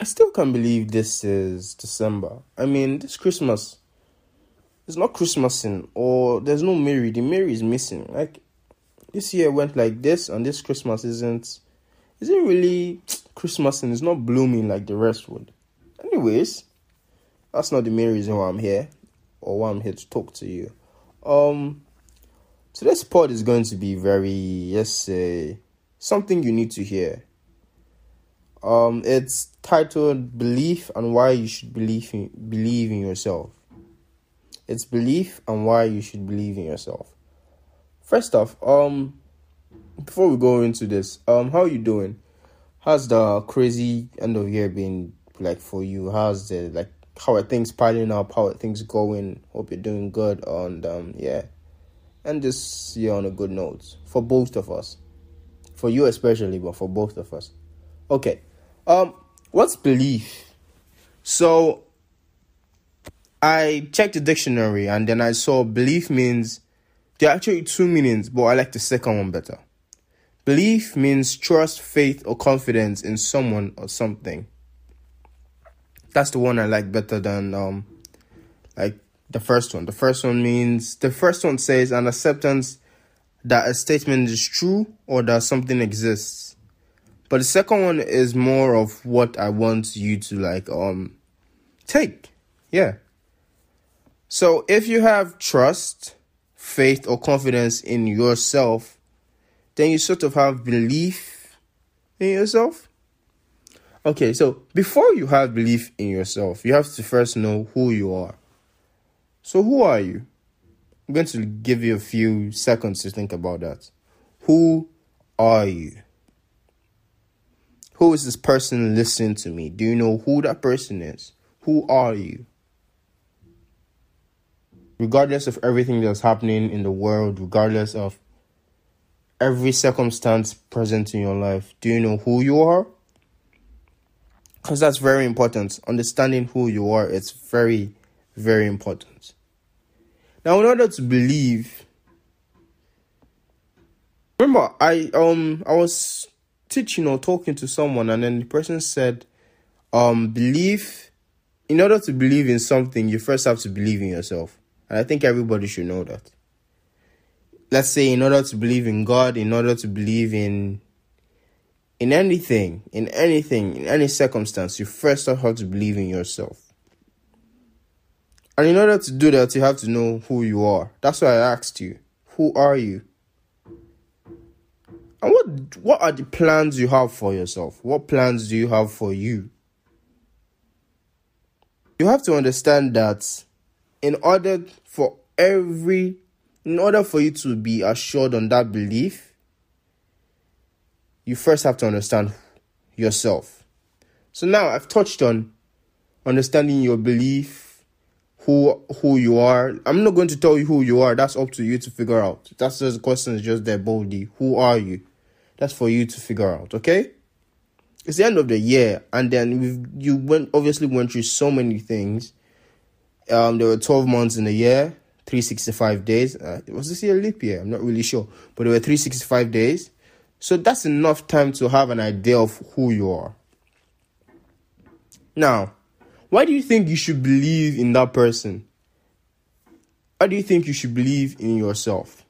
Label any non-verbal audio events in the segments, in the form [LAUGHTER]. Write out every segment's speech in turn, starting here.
I still can't believe this is December. I mean, this Christmas. It's not Christmasing, or there's no Mary. The Mary is missing. Like this year went like this, and this Christmas isn't. Isn't really [TSK] Christmasing. It's not blooming like the rest would. Anyways, that's not the main reason why I'm here, or why I'm here to talk to you. Um, today's pod is going to be very, let's say, something you need to hear. Um, it's titled "Belief and Why You Should Believe in, Believe in Yourself." It's belief and why you should believe in yourself. First off, um, before we go into this, um, how are you doing? How's the crazy end of year been like for you? How's the like how are things piling up? How are things going? Hope you're doing good. And um, yeah, and this year on a good note for both of us, for you especially, but for both of us. Okay, um, what's belief? So I checked the dictionary and then I saw belief means there are actually two meanings, but I like the second one better. Belief means trust, faith, or confidence in someone or something. That's the one I like better than um like the first one. The first one means the first one says an acceptance that a statement is true or that something exists. But the second one is more of what I want you to like um take. Yeah. So if you have trust, faith, or confidence in yourself, then you sort of have belief in yourself. Okay, so before you have belief in yourself, you have to first know who you are. So, who are you? I'm going to give you a few seconds to think about that. Who are you? Who is this person listening to me? Do you know who that person is? Who are you? regardless of everything that's happening in the world, regardless of every circumstance present in your life, do you know who you are? Because that's very important. Understanding who you are, is very, very important. Now, in order to believe, remember, I um I was teaching or talking to someone, and then the person said, um, believe. In order to believe in something, you first have to believe in yourself. And I think everybody should know that. Let's say in order to believe in God, in order to believe in in anything, in anything, in any circumstance, you first have to believe in yourself. And in order to do that, you have to know who you are. That's why I asked you, who are you? What are the plans you have for yourself? What plans do you have for you? You have to understand that in order for every in order for you to be assured on that belief you first have to understand yourself. So now i've touched on understanding your belief who who you are. I'm not going to tell you who you are. That's up to you to figure out. That's just the question is just there boldly. Who are you that's for you to figure out okay it's the end of the year and then we you went obviously went through so many things um, there were 12 months in a year, 365 days. Uh, was this year leap year? I'm not really sure. But there were 365 days. So that's enough time to have an idea of who you are. Now, why do you think you should believe in that person? Why do you think you should believe in yourself?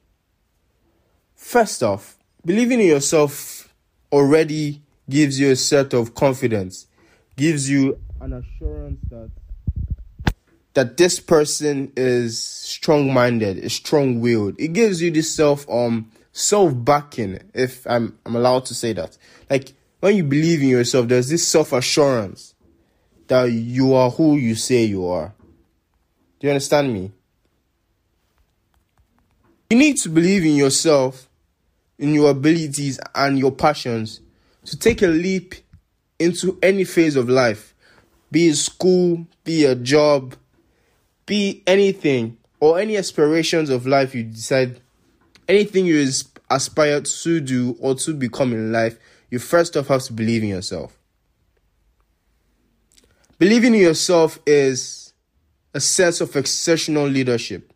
First off, believing in yourself already gives you a set of confidence, gives you an assurance that that this person is strong minded, is strong willed. It gives you this self um self backing, if I'm I'm allowed to say that. Like when you believe in yourself, there's this self assurance that you are who you say you are. Do you understand me? You need to believe in yourself, in your abilities and your passions to take a leap into any phase of life, be it school, be a job, be anything or any aspirations of life you decide, anything you aspire to do or to become in life, you first off have to believe in yourself. Believing in yourself is a sense of exceptional leadership,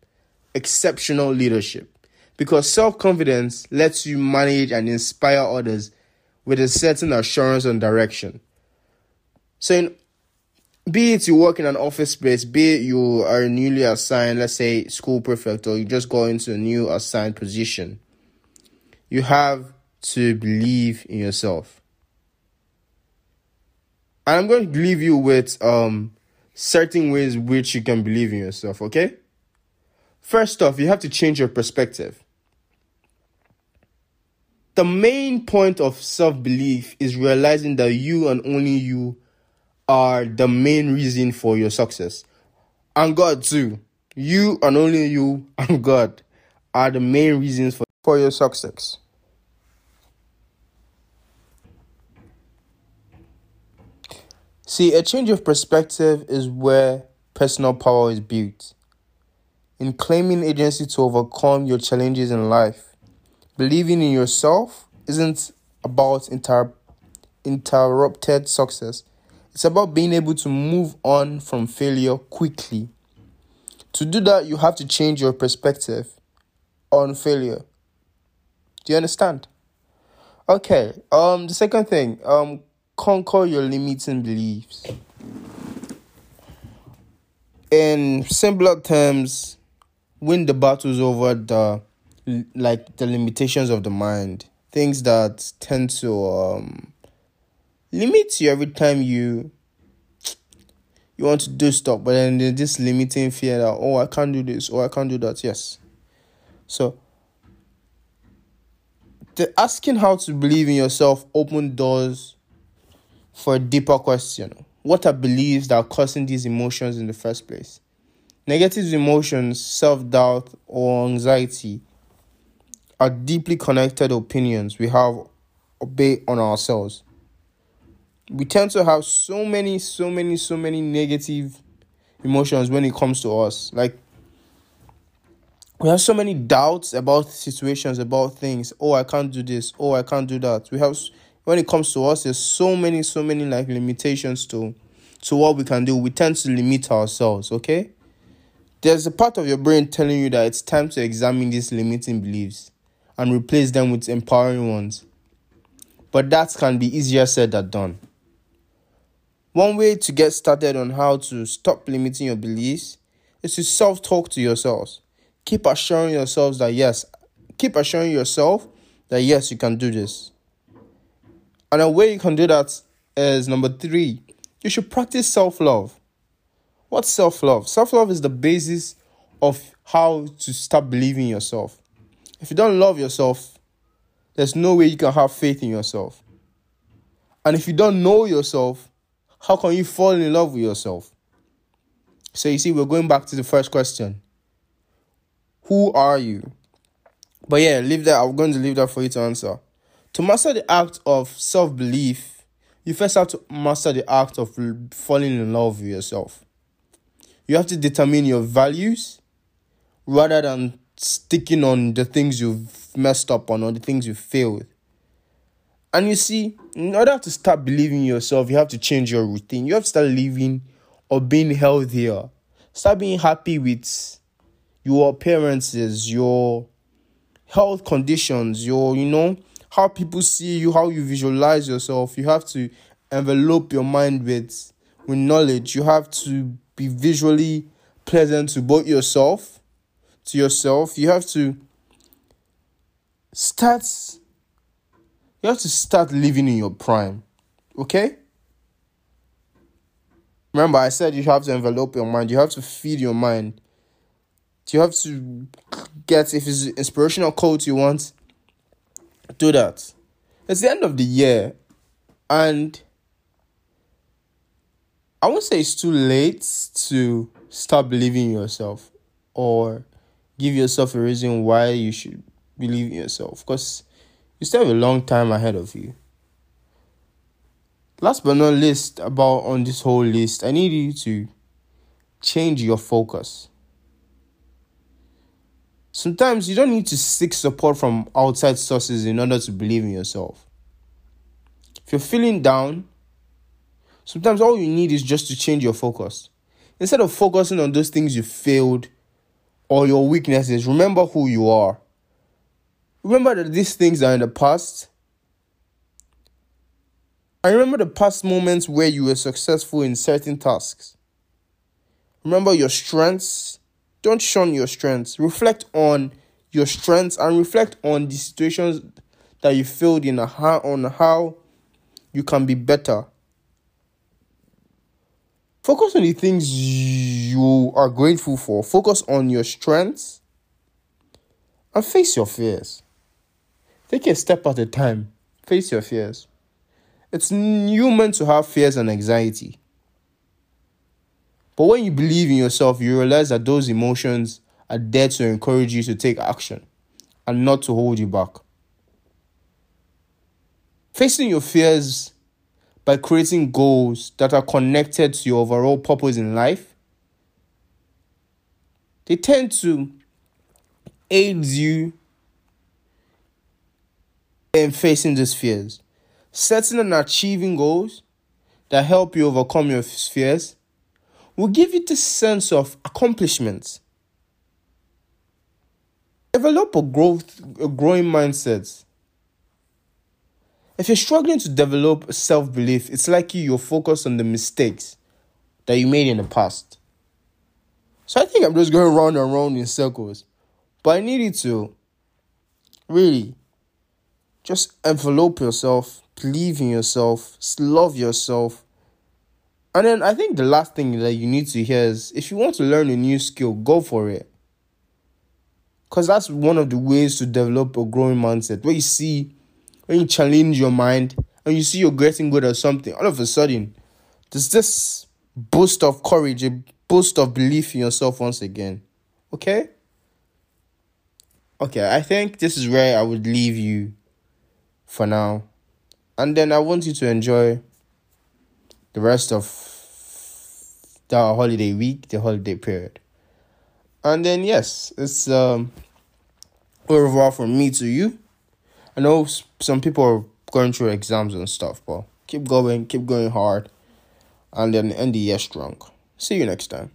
exceptional leadership, because self confidence lets you manage and inspire others with a certain assurance and direction. So, in, be it you work in an office space, be it you are newly assigned, let's say school prefect, or you just go into a new assigned position, you have to believe in yourself. And I'm going to leave you with um certain ways which you can believe in yourself, okay? First off, you have to change your perspective. The main point of self belief is realizing that you and only you are the main reason for your success. And God, too. You and only you [LAUGHS] and God are the main reasons for, for your success. See, a change of perspective is where personal power is built. In claiming agency to overcome your challenges in life, believing in yourself isn't about inter- interrupted success. It's about being able to move on from failure quickly. To do that, you have to change your perspective on failure. Do you understand? Okay. Um the second thing, um conquer your limiting beliefs. In simpler terms, win the battles over the like the limitations of the mind, things that tend to um, limit you every time you you want to do stuff, but then there's this limiting fear that oh I can't do this, or oh, I can't do that. Yes, so the asking how to believe in yourself open doors for a deeper question. What are beliefs that are causing these emotions in the first place? Negative emotions, self doubt, or anxiety are deeply connected opinions we have obey on ourselves. We tend to have so many, so many, so many negative emotions when it comes to us. Like, we have so many doubts about situations, about things. Oh, I can't do this. Oh, I can't do that. We have when it comes to us, there's so many, so many like limitations to to what we can do. We tend to limit ourselves, okay? There's a part of your brain telling you that it's time to examine these limiting beliefs and replace them with empowering ones. But that can be easier said than done. One way to get started on how to stop limiting your beliefs is to self talk to yourselves. Keep assuring yourselves that yes, keep assuring yourself that yes, you can do this. And a way you can do that is number three, you should practice self love. What's self love? Self love is the basis of how to start believing yourself. If you don't love yourself, there's no way you can have faith in yourself. And if you don't know yourself, how can you fall in love with yourself? So you see, we're going back to the first question. Who are you? But yeah, leave that. I'm going to leave that for you to answer. To master the act of self belief, you first have to master the act of falling in love with yourself. You have to determine your values rather than sticking on the things you've messed up on or the things you failed. And you see, in order to start believing in yourself, you have to change your routine. You have to start living or being healthier. Start being happy with your appearances, your health conditions, your, you know, how people see you, how you visualize yourself. You have to envelope your mind with with knowledge. You have to be visually pleasant to both yourself, to yourself. You have to start you have to start living in your prime. Okay? Remember, I said you have to envelope your mind. You have to feed your mind. You have to get if it's inspirational quotes you want, do that. It's the end of the year, and I won't say it's too late to start believing in yourself or give yourself a reason why you should believe in yourself because you still have a long time ahead of you. Last but not least, about on this whole list, I need you to change your focus. Sometimes you don't need to seek support from outside sources in order to believe in yourself. If you're feeling down, sometimes all you need is just to change your focus. Instead of focusing on those things you failed or your weaknesses, remember who you are. Remember that these things are in the past And remember the past moments where you were successful in certain tasks. Remember your strengths. Don't shun your strengths. Reflect on your strengths and reflect on the situations that you failed in how on how you can be better. Focus on the things you are grateful for. Focus on your strengths and face your fears. Take a step at a time. Face your fears. It's human to have fears and anxiety. But when you believe in yourself, you realize that those emotions are there to encourage you to take action and not to hold you back. Facing your fears by creating goals that are connected to your overall purpose in life, they tend to aid you in facing these fears. Setting and achieving goals that help you overcome your fears will give you this sense of accomplishment. Develop a growth, a growing mindset. If you're struggling to develop self belief, it's likely you're focused on the mistakes that you made in the past. So I think I'm just going round and round in circles. But I need you to really just envelope yourself, believe in yourself, love yourself, and then I think the last thing that you need to hear is if you want to learn a new skill, go for it. Because that's one of the ways to develop a growing mindset. Where you see, when you challenge your mind and you see you're getting good at something, all of a sudden, there's this boost of courage, a boost of belief in yourself once again. Okay? Okay, I think this is where I would leave you for now. And then I want you to enjoy the rest of the holiday week, the holiday period. And then yes, it's um au revoir from me to you. I know some people are going through exams and stuff, but keep going, keep going hard, and then end the year strong. See you next time.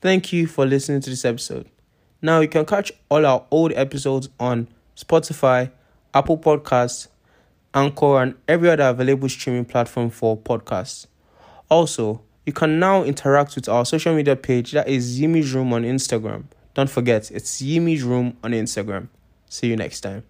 Thank you for listening to this episode. Now you can catch all our old episodes on Spotify, Apple Podcasts, Anchor, and every other available streaming platform for podcasts. Also, you can now interact with our social media page that is Yimi's Room on Instagram. Don't forget, it's Yimi's Room on Instagram. See you next time.